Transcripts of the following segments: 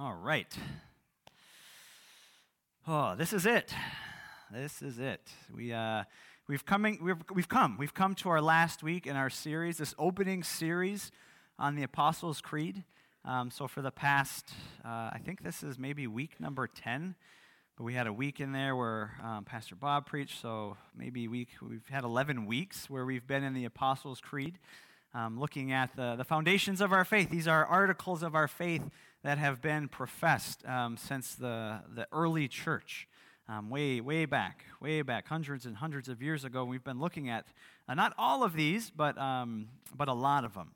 All right. Oh, this is it. This is it. We, uh, we've, coming, we've, we've come. We've come to our last week in our series, this opening series on the Apostles' Creed. Um, so, for the past, uh, I think this is maybe week number 10, but we had a week in there where um, Pastor Bob preached. So, maybe week, we've had 11 weeks where we've been in the Apostles' Creed um, looking at the, the foundations of our faith. These are articles of our faith that have been professed um, since the, the early church. Um, way, way back, way back, hundreds and hundreds of years ago. We've been looking at uh, not all of these, but, um, but a lot of them.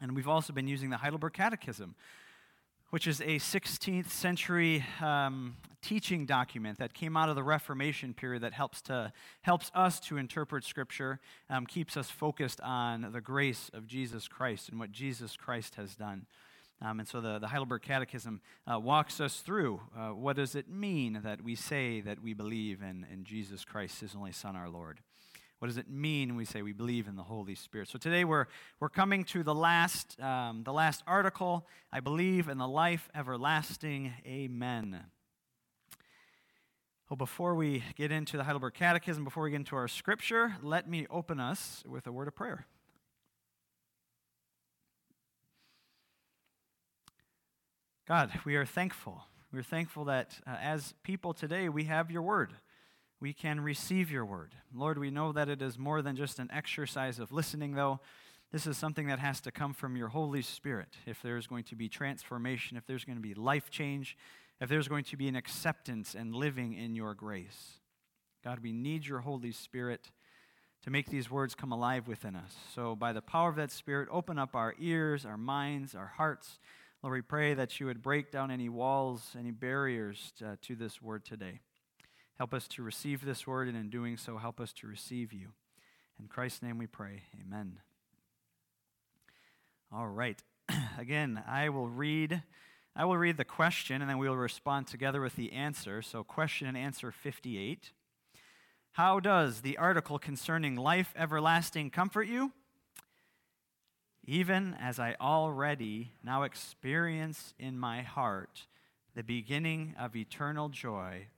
And we've also been using the Heidelberg Catechism, which is a 16th century um, teaching document that came out of the Reformation period that helps, to, helps us to interpret Scripture, um, keeps us focused on the grace of Jesus Christ and what Jesus Christ has done. Um, and so the, the Heidelberg Catechism uh, walks us through uh, what does it mean that we say that we believe in, in Jesus Christ, his only Son, our Lord. What does it mean when we say we believe in the Holy Spirit? So today we're, we're coming to the last, um, the last article. I believe in the life everlasting. Amen. Well, before we get into the Heidelberg Catechism, before we get into our scripture, let me open us with a word of prayer. God, we are thankful. We're thankful that uh, as people today, we have your word. We can receive your word. Lord, we know that it is more than just an exercise of listening, though. This is something that has to come from your Holy Spirit. If there's going to be transformation, if there's going to be life change, if there's going to be an acceptance and living in your grace. God, we need your Holy Spirit to make these words come alive within us. So, by the power of that Spirit, open up our ears, our minds, our hearts Lord, we pray that you would break down any walls, any barriers to, to, this word today. Help us to receive this word, and in doing so, help us to receive you. In Christ's name we pray. Amen. All right. Again, I will read. I will read the question and then we will respond together with the answer. So, question and answer 58. How does the article concerning life everlasting comfort you? Even as I already now experience in my heart the beginning of eternal joy,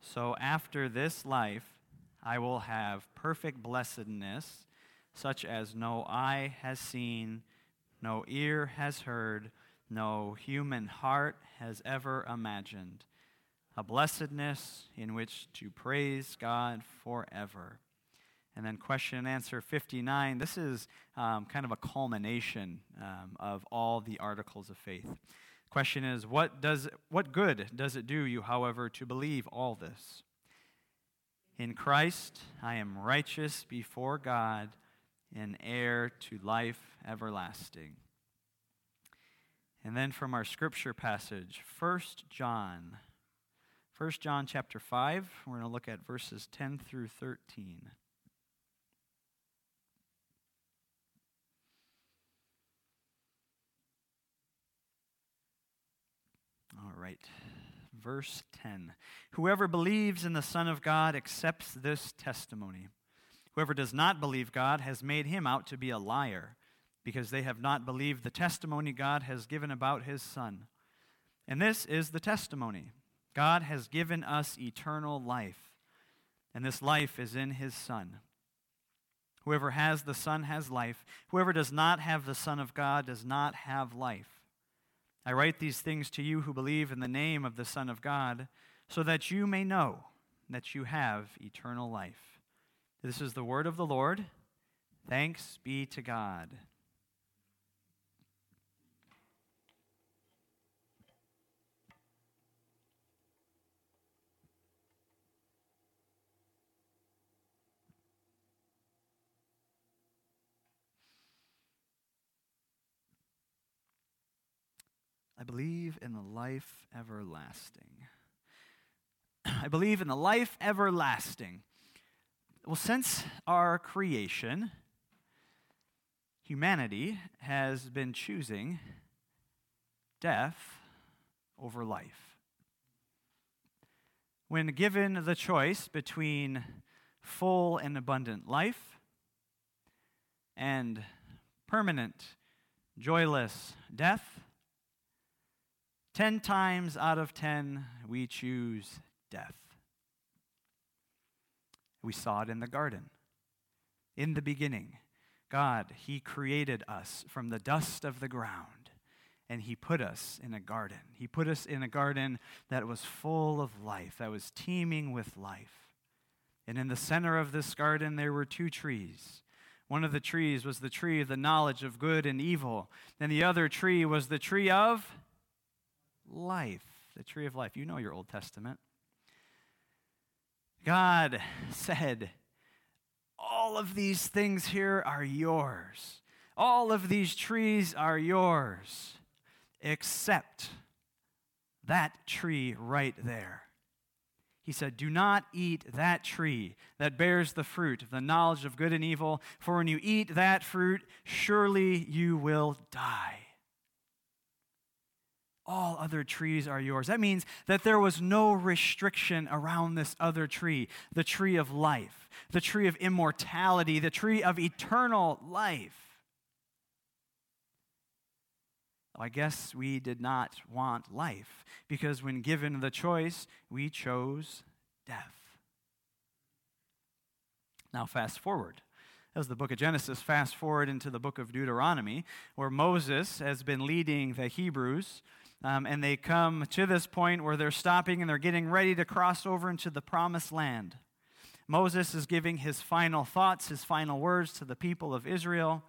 so after this life I will have perfect blessedness, such as no eye has seen, no ear has heard, no human heart has ever imagined. A blessedness in which to praise God forever. And then question and answer 59. This is um, kind of a culmination um, of all the articles of faith. Question is, what, does, what good does it do you, however, to believe all this? In Christ, I am righteous before God and heir to life everlasting. And then from our scripture passage, 1 John. 1 John chapter 5, we're going to look at verses 10 through 13. All right. Verse 10 Whoever believes in the Son of God accepts this testimony. Whoever does not believe God has made him out to be a liar, because they have not believed the testimony God has given about his Son. And this is the testimony God has given us eternal life, and this life is in his Son. Whoever has the Son has life. Whoever does not have the Son of God does not have life. I write these things to you who believe in the name of the Son of God, so that you may know that you have eternal life. This is the word of the Lord. Thanks be to God. I believe in the life everlasting. I believe in the life everlasting. Well, since our creation, humanity has been choosing death over life. When given the choice between full and abundant life and permanent, joyless death, Ten times out of ten, we choose death. We saw it in the garden. In the beginning, God, He created us from the dust of the ground, and He put us in a garden. He put us in a garden that was full of life, that was teeming with life. And in the center of this garden, there were two trees. One of the trees was the tree of the knowledge of good and evil, and the other tree was the tree of life, the tree of life. You know your Old Testament. God said, All of these things here are yours. All of these trees are yours, except that tree right there. He said, Do not eat that tree that bears the fruit of the knowledge of good and evil, for when you eat that fruit, surely you will die all other trees are yours. That means that there was no restriction around this other tree, the tree of life, the tree of immortality, the tree of eternal life. I guess we did not want life because when given the choice, we chose death. Now, fast forward. As the book of Genesis, fast forward into the book of Deuteronomy, where Moses has been leading the Hebrews um, and they come to this point where they're stopping and they're getting ready to cross over into the promised land. Moses is giving his final thoughts, his final words to the people of Israel.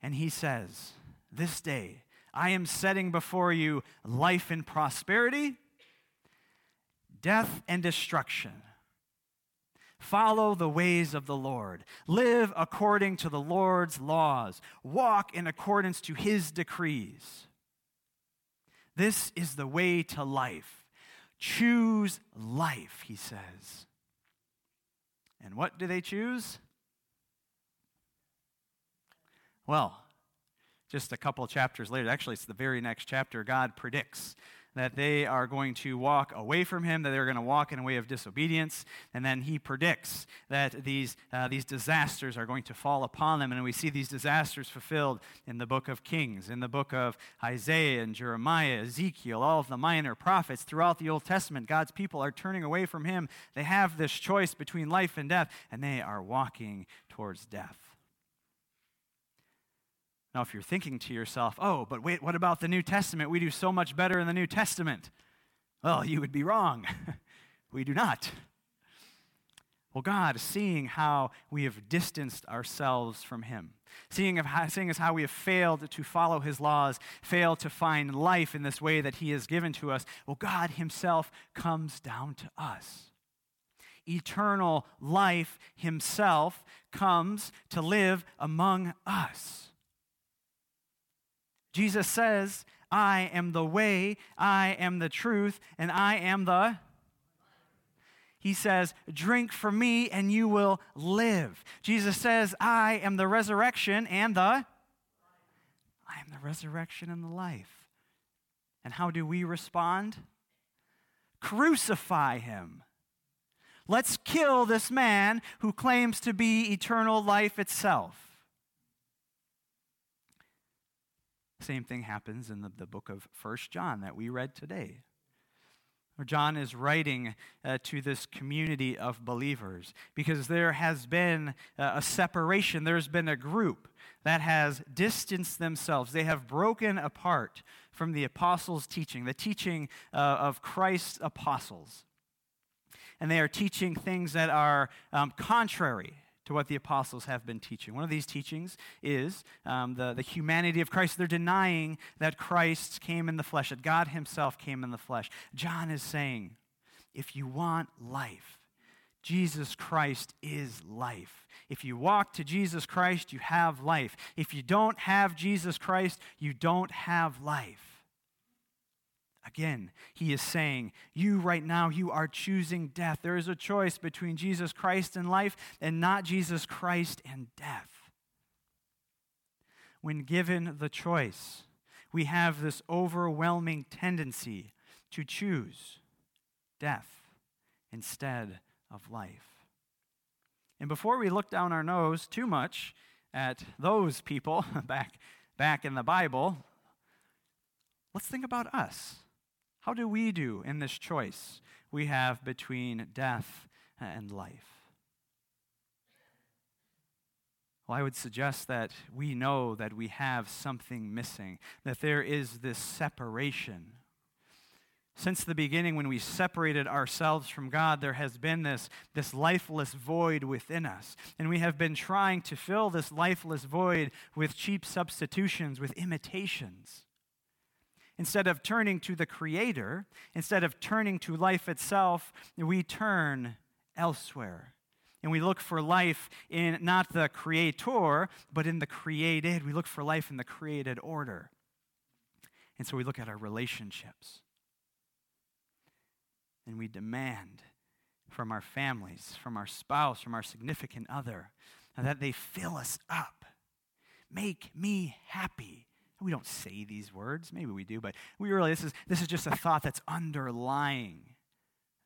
And he says, This day I am setting before you life and prosperity, death and destruction. Follow the ways of the Lord. Live according to the Lord's laws. Walk in accordance to his decrees. This is the way to life. Choose life, he says. And what do they choose? Well, just a couple chapters later, actually, it's the very next chapter, God predicts that they are going to walk away from him, that they're going to walk in a way of disobedience. And then he predicts that these, uh, these disasters are going to fall upon them. And we see these disasters fulfilled in the book of Kings, in the book of Isaiah and Jeremiah, Ezekiel, all of the minor prophets. Throughout the Old Testament, God's people are turning away from him. They have this choice between life and death, and they are walking towards death. Now, if you're thinking to yourself, oh, but wait, what about the New Testament? We do so much better in the New Testament. Well, you would be wrong. we do not. Well, God, seeing how we have distanced ourselves from Him, seeing, how, seeing as how we have failed to follow His laws, failed to find life in this way that He has given to us, well, God Himself comes down to us. Eternal life Himself comes to live among us. Jesus says, I am the way, I am the truth, and I am the. He says, Drink from me and you will live. Jesus says, I am the resurrection and the. I am the resurrection and the life. And how do we respond? Crucify him. Let's kill this man who claims to be eternal life itself. Same thing happens in the, the book of First John that we read today. John is writing uh, to this community of believers because there has been uh, a separation, there's been a group that has distanced themselves. They have broken apart from the apostles' teaching, the teaching uh, of Christ's apostles. And they are teaching things that are um, contrary to what the apostles have been teaching. One of these teachings is um, the, the humanity of Christ. They're denying that Christ came in the flesh, that God himself came in the flesh. John is saying, if you want life, Jesus Christ is life. If you walk to Jesus Christ, you have life. If you don't have Jesus Christ, you don't have life. Again, he is saying, You right now, you are choosing death. There is a choice between Jesus Christ and life and not Jesus Christ and death. When given the choice, we have this overwhelming tendency to choose death instead of life. And before we look down our nose too much at those people back, back in the Bible, let's think about us. How do we do in this choice we have between death and life? Well, I would suggest that we know that we have something missing, that there is this separation. Since the beginning, when we separated ourselves from God, there has been this, this lifeless void within us. And we have been trying to fill this lifeless void with cheap substitutions, with imitations. Instead of turning to the Creator, instead of turning to life itself, we turn elsewhere. And we look for life in not the Creator, but in the created. We look for life in the created order. And so we look at our relationships. And we demand from our families, from our spouse, from our significant other, that they fill us up. Make me happy. We don't say these words. Maybe we do, but we really, this is, this is just a thought that's underlying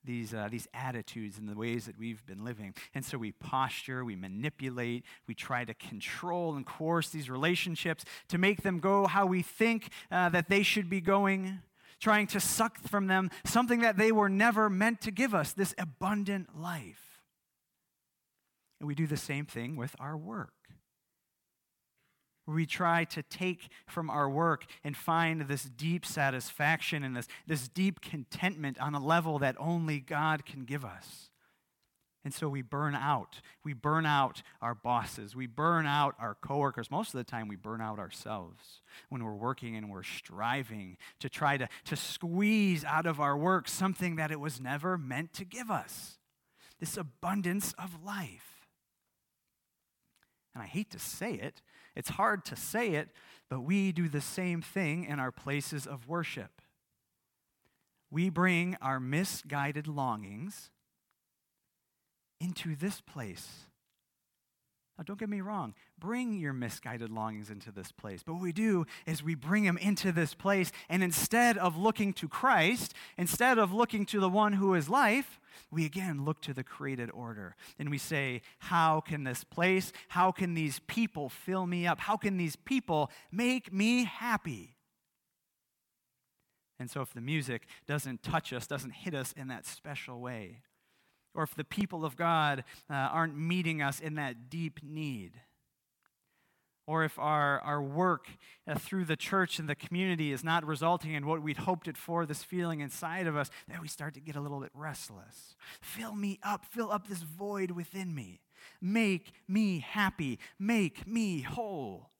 these, uh, these attitudes and the ways that we've been living. And so we posture, we manipulate, we try to control and coerce these relationships to make them go how we think uh, that they should be going, trying to suck from them something that they were never meant to give us this abundant life. And we do the same thing with our work we try to take from our work and find this deep satisfaction and this, this deep contentment on a level that only God can give us. And so we burn out. We burn out our bosses. We burn out our coworkers. Most of the time, we burn out ourselves when we're working and we're striving to try to, to squeeze out of our work something that it was never meant to give us this abundance of life. And I hate to say it, it's hard to say it, but we do the same thing in our places of worship. We bring our misguided longings into this place now, don't get me wrong. Bring your misguided longings into this place. But what we do is we bring them into this place, and instead of looking to Christ, instead of looking to the one who is life, we again look to the created order. And we say, How can this place, how can these people fill me up? How can these people make me happy? And so, if the music doesn't touch us, doesn't hit us in that special way, or if the people of God uh, aren't meeting us in that deep need, or if our, our work uh, through the church and the community is not resulting in what we'd hoped it for, this feeling inside of us, then we start to get a little bit restless. Fill me up, fill up this void within me. Make me happy, make me whole.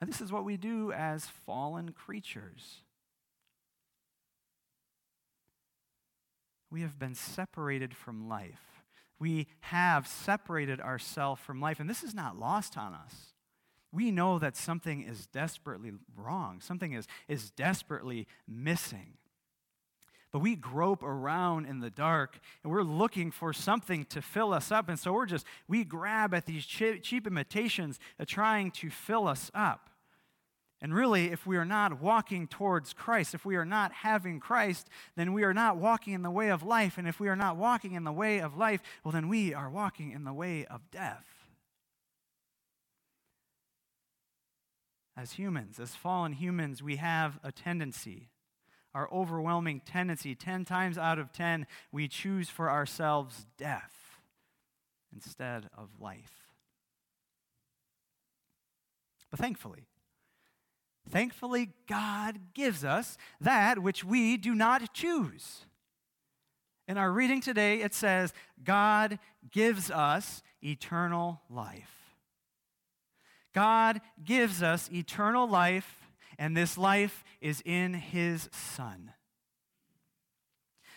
And this is what we do as fallen creatures. We have been separated from life. We have separated ourselves from life, and this is not lost on us. We know that something is desperately wrong, something is, is desperately missing. But we grope around in the dark and we're looking for something to fill us up. And so we're just, we grab at these cheap, cheap imitations trying to fill us up. And really, if we are not walking towards Christ, if we are not having Christ, then we are not walking in the way of life. And if we are not walking in the way of life, well, then we are walking in the way of death. As humans, as fallen humans, we have a tendency, our overwhelming tendency, 10 times out of 10, we choose for ourselves death instead of life. But thankfully, Thankfully, God gives us that which we do not choose. In our reading today, it says, God gives us eternal life. God gives us eternal life, and this life is in His Son.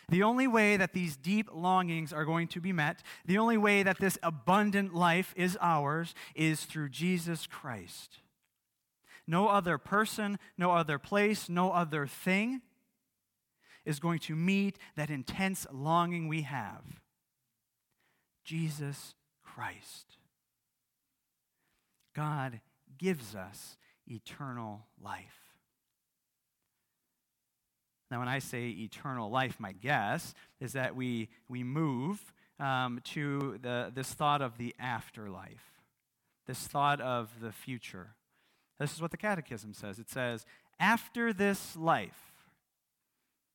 The only way that these deep longings are going to be met, the only way that this abundant life is ours, is through Jesus Christ. No other person, no other place, no other thing is going to meet that intense longing we have. Jesus Christ. God gives us eternal life. Now, when I say eternal life, my guess is that we, we move um, to the, this thought of the afterlife, this thought of the future. This is what the Catechism says it says, after this life,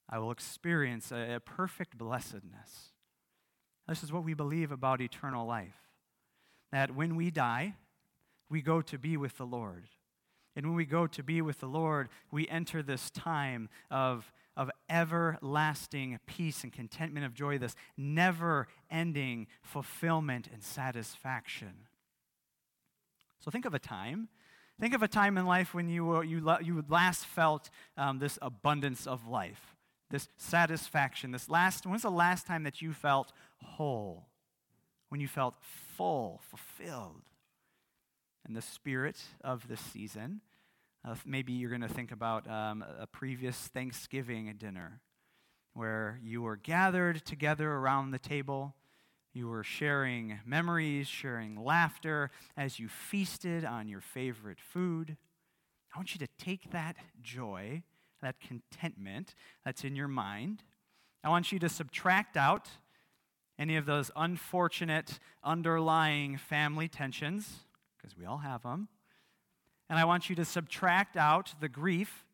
I will experience a, a perfect blessedness. This is what we believe about eternal life that when we die, we go to be with the Lord. And when we go to be with the Lord, we enter this time of, of everlasting peace and contentment of joy, this never ending fulfillment and satisfaction. So think of a time. Think of a time in life when you, you, you last felt um, this abundance of life, this satisfaction. This last, when's the last time that you felt whole? When you felt full, fulfilled? and the spirit of the season. Uh, maybe you're going to think about um, a previous Thanksgiving dinner where you were gathered together around the table. You were sharing memories, sharing laughter as you feasted on your favorite food. I want you to take that joy, that contentment that's in your mind. I want you to subtract out any of those unfortunate underlying family tensions because we all have them. And I want you to subtract out the grief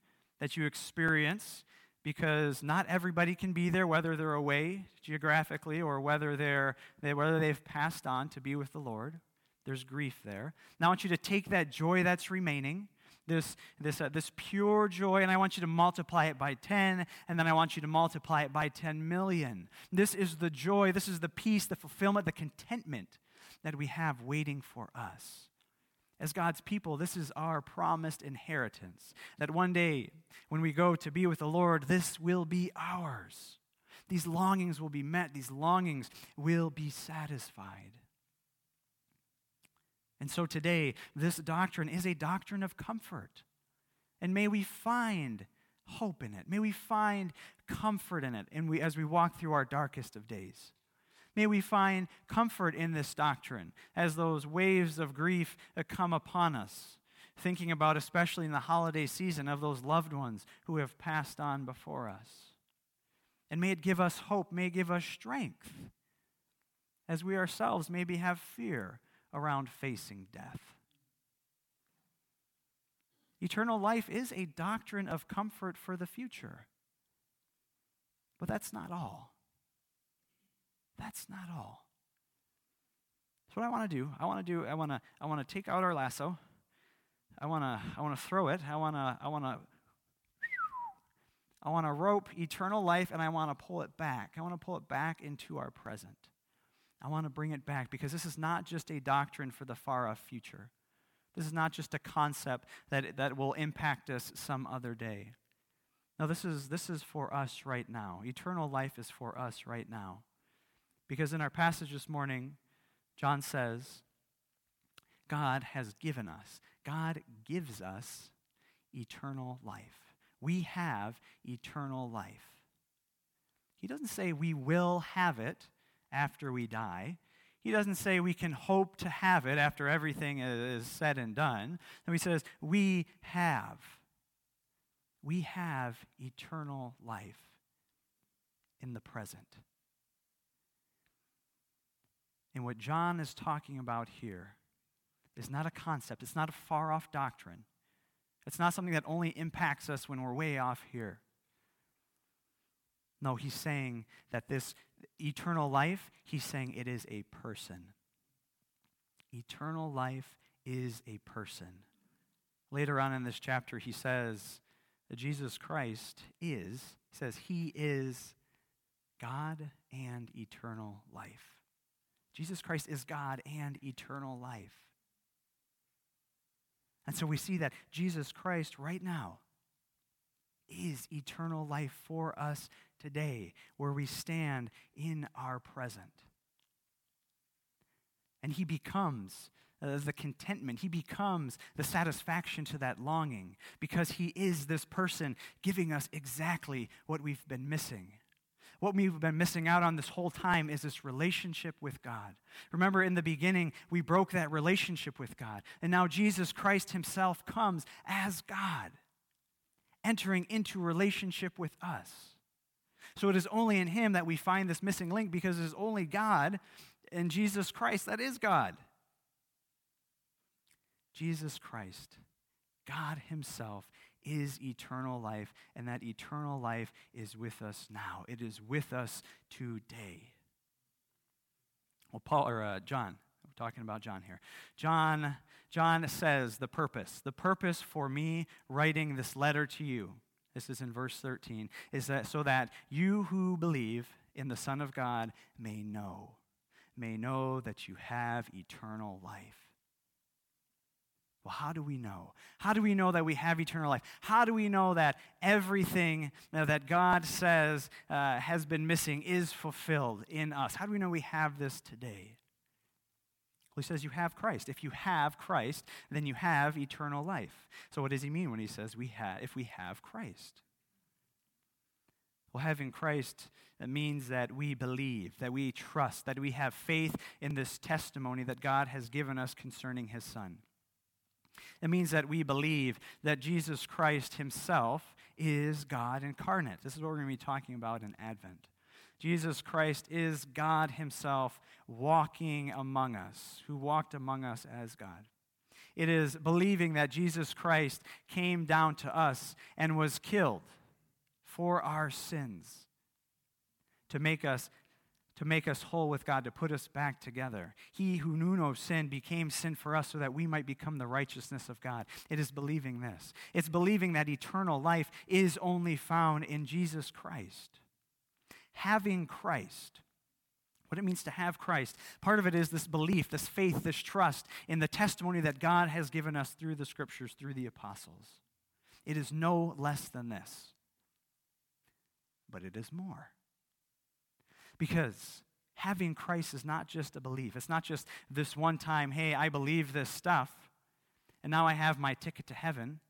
that you experience because not everybody can be there, whether they're away geographically or whether, they're, they, whether they've passed on to be with the Lord. There's grief there. Now I want you to take that joy that's remaining, this, this, uh, this pure joy, and I want you to multiply it by 10, and then I want you to multiply it by 10 million. This is the joy, this is the peace, the fulfillment, the contentment that we have waiting for us. As God's people, this is our promised inheritance. That one day, when we go to be with the Lord, this will be ours. These longings will be met, these longings will be satisfied. And so today, this doctrine is a doctrine of comfort. And may we find hope in it. May we find comfort in it and we, as we walk through our darkest of days. May we find comfort in this doctrine as those waves of grief come upon us. Thinking about, especially in the holiday season, of those loved ones who have passed on before us. And may it give us hope, may it give us strength as we ourselves maybe have fear around facing death. Eternal life is a doctrine of comfort for the future. But that's not all. That's not all. So what I want to do, I want to do, I want to, I want to take out our lasso. I want to, I want to throw it. I want to, I want to, I want to rope eternal life, and I want to pull it back. I want to pull it back into our present. I want to bring it back because this is not just a doctrine for the far off future. This is not just a concept that, that will impact us some other day. No, this is, this is for us right now. Eternal life is for us right now. Because in our passage this morning, John says, God has given us, God gives us eternal life. We have eternal life. He doesn't say we will have it after we die. He doesn't say we can hope to have it after everything is said and done. No, he says we have. We have eternal life in the present. And what John is talking about here is not a concept, it's not a far off doctrine. It's not something that only impacts us when we're way off here. No, he's saying that this eternal life, he's saying it is a person. Eternal life is a person. Later on in this chapter, he says that Jesus Christ is, he says, he is God and eternal life. Jesus Christ is God and eternal life. And so we see that Jesus Christ right now is eternal life for us today, where we stand in our present. And he becomes uh, the contentment, he becomes the satisfaction to that longing because he is this person giving us exactly what we've been missing. What we've been missing out on this whole time is this relationship with God. Remember, in the beginning, we broke that relationship with God. And now Jesus Christ Himself comes as God, entering into relationship with us. So it is only in Him that we find this missing link because it is only God and Jesus Christ that is God. Jesus Christ, God Himself, is eternal life, and that eternal life is with us now. It is with us today. Well, Paul or uh, John, we're talking about John here. John, John says the purpose, the purpose for me writing this letter to you. This is in verse 13, is that so that you who believe in the Son of God may know, may know that you have eternal life. Well, how do we know? How do we know that we have eternal life? How do we know that everything that God says uh, has been missing is fulfilled in us? How do we know we have this today? Well, he says you have Christ. If you have Christ, then you have eternal life. So, what does he mean when he says we have, if we have Christ? Well, having Christ means that we believe, that we trust, that we have faith in this testimony that God has given us concerning his Son. It means that we believe that Jesus Christ himself is God incarnate. This is what we're going to be talking about in Advent. Jesus Christ is God himself walking among us, who walked among us as God. It is believing that Jesus Christ came down to us and was killed for our sins to make us to make us whole with God, to put us back together. He who knew no sin became sin for us so that we might become the righteousness of God. It is believing this. It's believing that eternal life is only found in Jesus Christ. Having Christ, what it means to have Christ, part of it is this belief, this faith, this trust in the testimony that God has given us through the scriptures, through the apostles. It is no less than this but it is more. Because having Christ is not just a belief, it's not just this one time, hey, I believe this stuff, and now I have my ticket to heaven.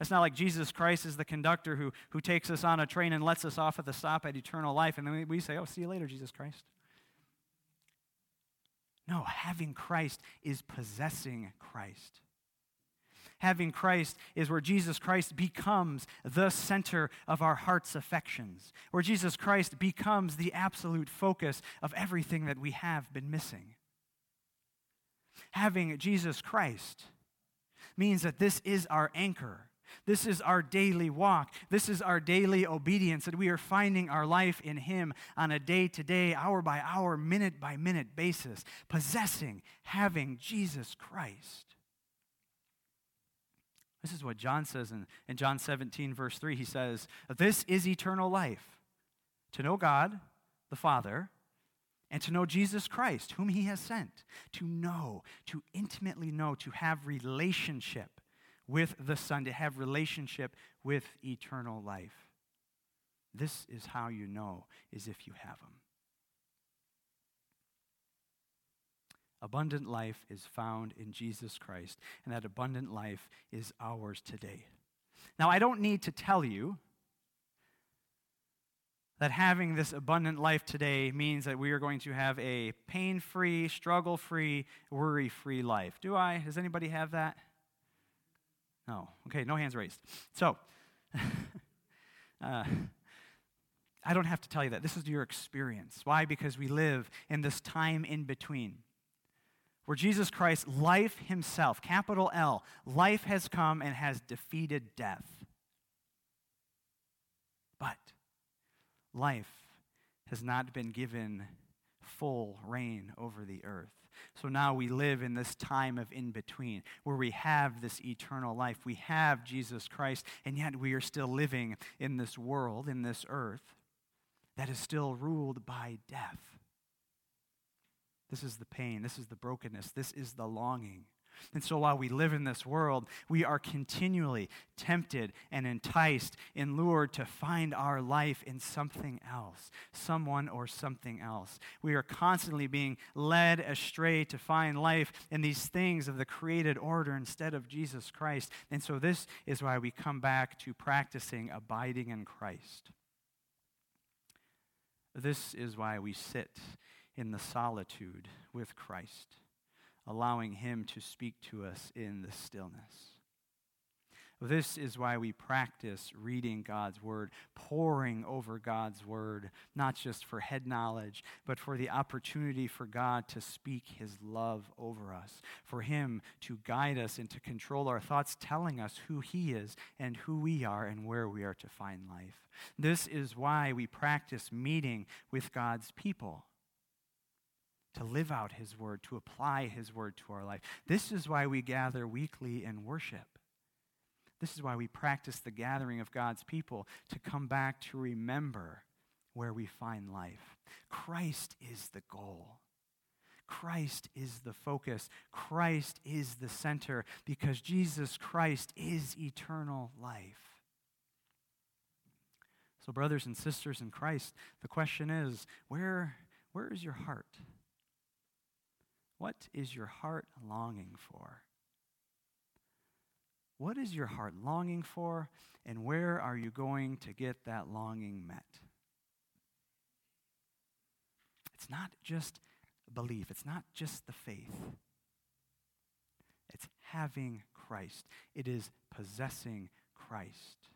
It's not like Jesus Christ is the conductor who, who takes us on a train and lets us off at the stop at eternal life, and then we say, oh, see you later, Jesus Christ. No, having Christ is possessing Christ having Christ is where Jesus Christ becomes the center of our heart's affections, where Jesus Christ becomes the absolute focus of everything that we have been missing. Having Jesus Christ means that this is our anchor. This is our daily walk. This is our daily obedience, that we are finding our life in Him on a day to day, hour by hour, minute by minute basis, possessing, having Jesus Christ. This is what John says in, in John 17, verse 3. He says, This is eternal life, to know God, the Father, and to know Jesus Christ, whom he has sent. To know, to intimately know, to have relationship with the Son, to have relationship with eternal life. This is how you know, is if you have him. Abundant life is found in Jesus Christ, and that abundant life is ours today. Now, I don't need to tell you that having this abundant life today means that we are going to have a pain free, struggle free, worry free life. Do I? Does anybody have that? No. Okay, no hands raised. So, uh, I don't have to tell you that. This is your experience. Why? Because we live in this time in between where Jesus Christ, life himself, capital L, life has come and has defeated death. But life has not been given full reign over the earth. So now we live in this time of in between where we have this eternal life. We have Jesus Christ, and yet we are still living in this world, in this earth, that is still ruled by death. This is the pain. This is the brokenness. This is the longing. And so while we live in this world, we are continually tempted and enticed and lured to find our life in something else, someone or something else. We are constantly being led astray to find life in these things of the created order instead of Jesus Christ. And so this is why we come back to practicing abiding in Christ. This is why we sit in the solitude with Christ, allowing Him to speak to us in the stillness. This is why we practice reading God's Word, poring over God's Word, not just for head knowledge, but for the opportunity for God to speak His love over us, for Him to guide us and to control our thoughts, telling us who He is and who we are and where we are to find life. This is why we practice meeting with God's people to live out His Word, to apply His Word to our life. This is why we gather weekly in worship. This is why we practice the gathering of God's people to come back to remember where we find life. Christ is the goal. Christ is the focus. Christ is the center because Jesus Christ is eternal life. So, brothers and sisters in Christ, the question is where, where is your heart? What is your heart longing for? What is your heart longing for, and where are you going to get that longing met? It's not just belief, it's not just the faith. It's having Christ, it is possessing Christ,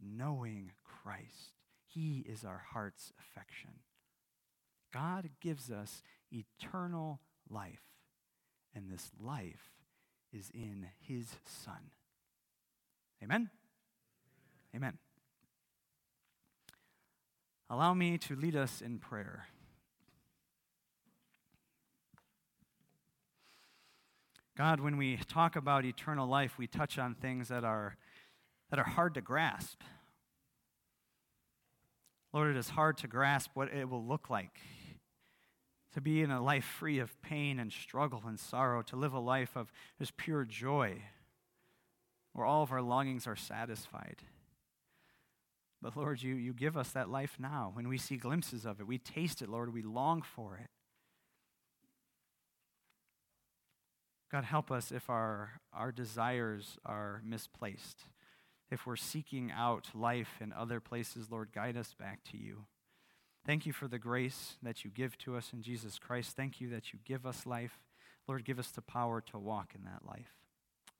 knowing Christ. He is our heart's affection. God gives us eternal life, and this life is in His Son. Amen? Amen. Allow me to lead us in prayer. God, when we talk about eternal life, we touch on things that are, that are hard to grasp. Lord, it is hard to grasp what it will look like to be in a life free of pain and struggle and sorrow, to live a life of just pure joy where all of our longings are satisfied. But Lord, you, you give us that life now. When we see glimpses of it, we taste it, Lord, we long for it. God, help us if our, our desires are misplaced. If we're seeking out life in other places, Lord, guide us back to you. Thank you for the grace that you give to us in Jesus Christ. Thank you that you give us life. Lord, give us the power to walk in that life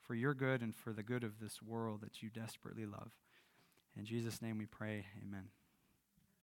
for your good and for the good of this world that you desperately love. In Jesus' name we pray, amen.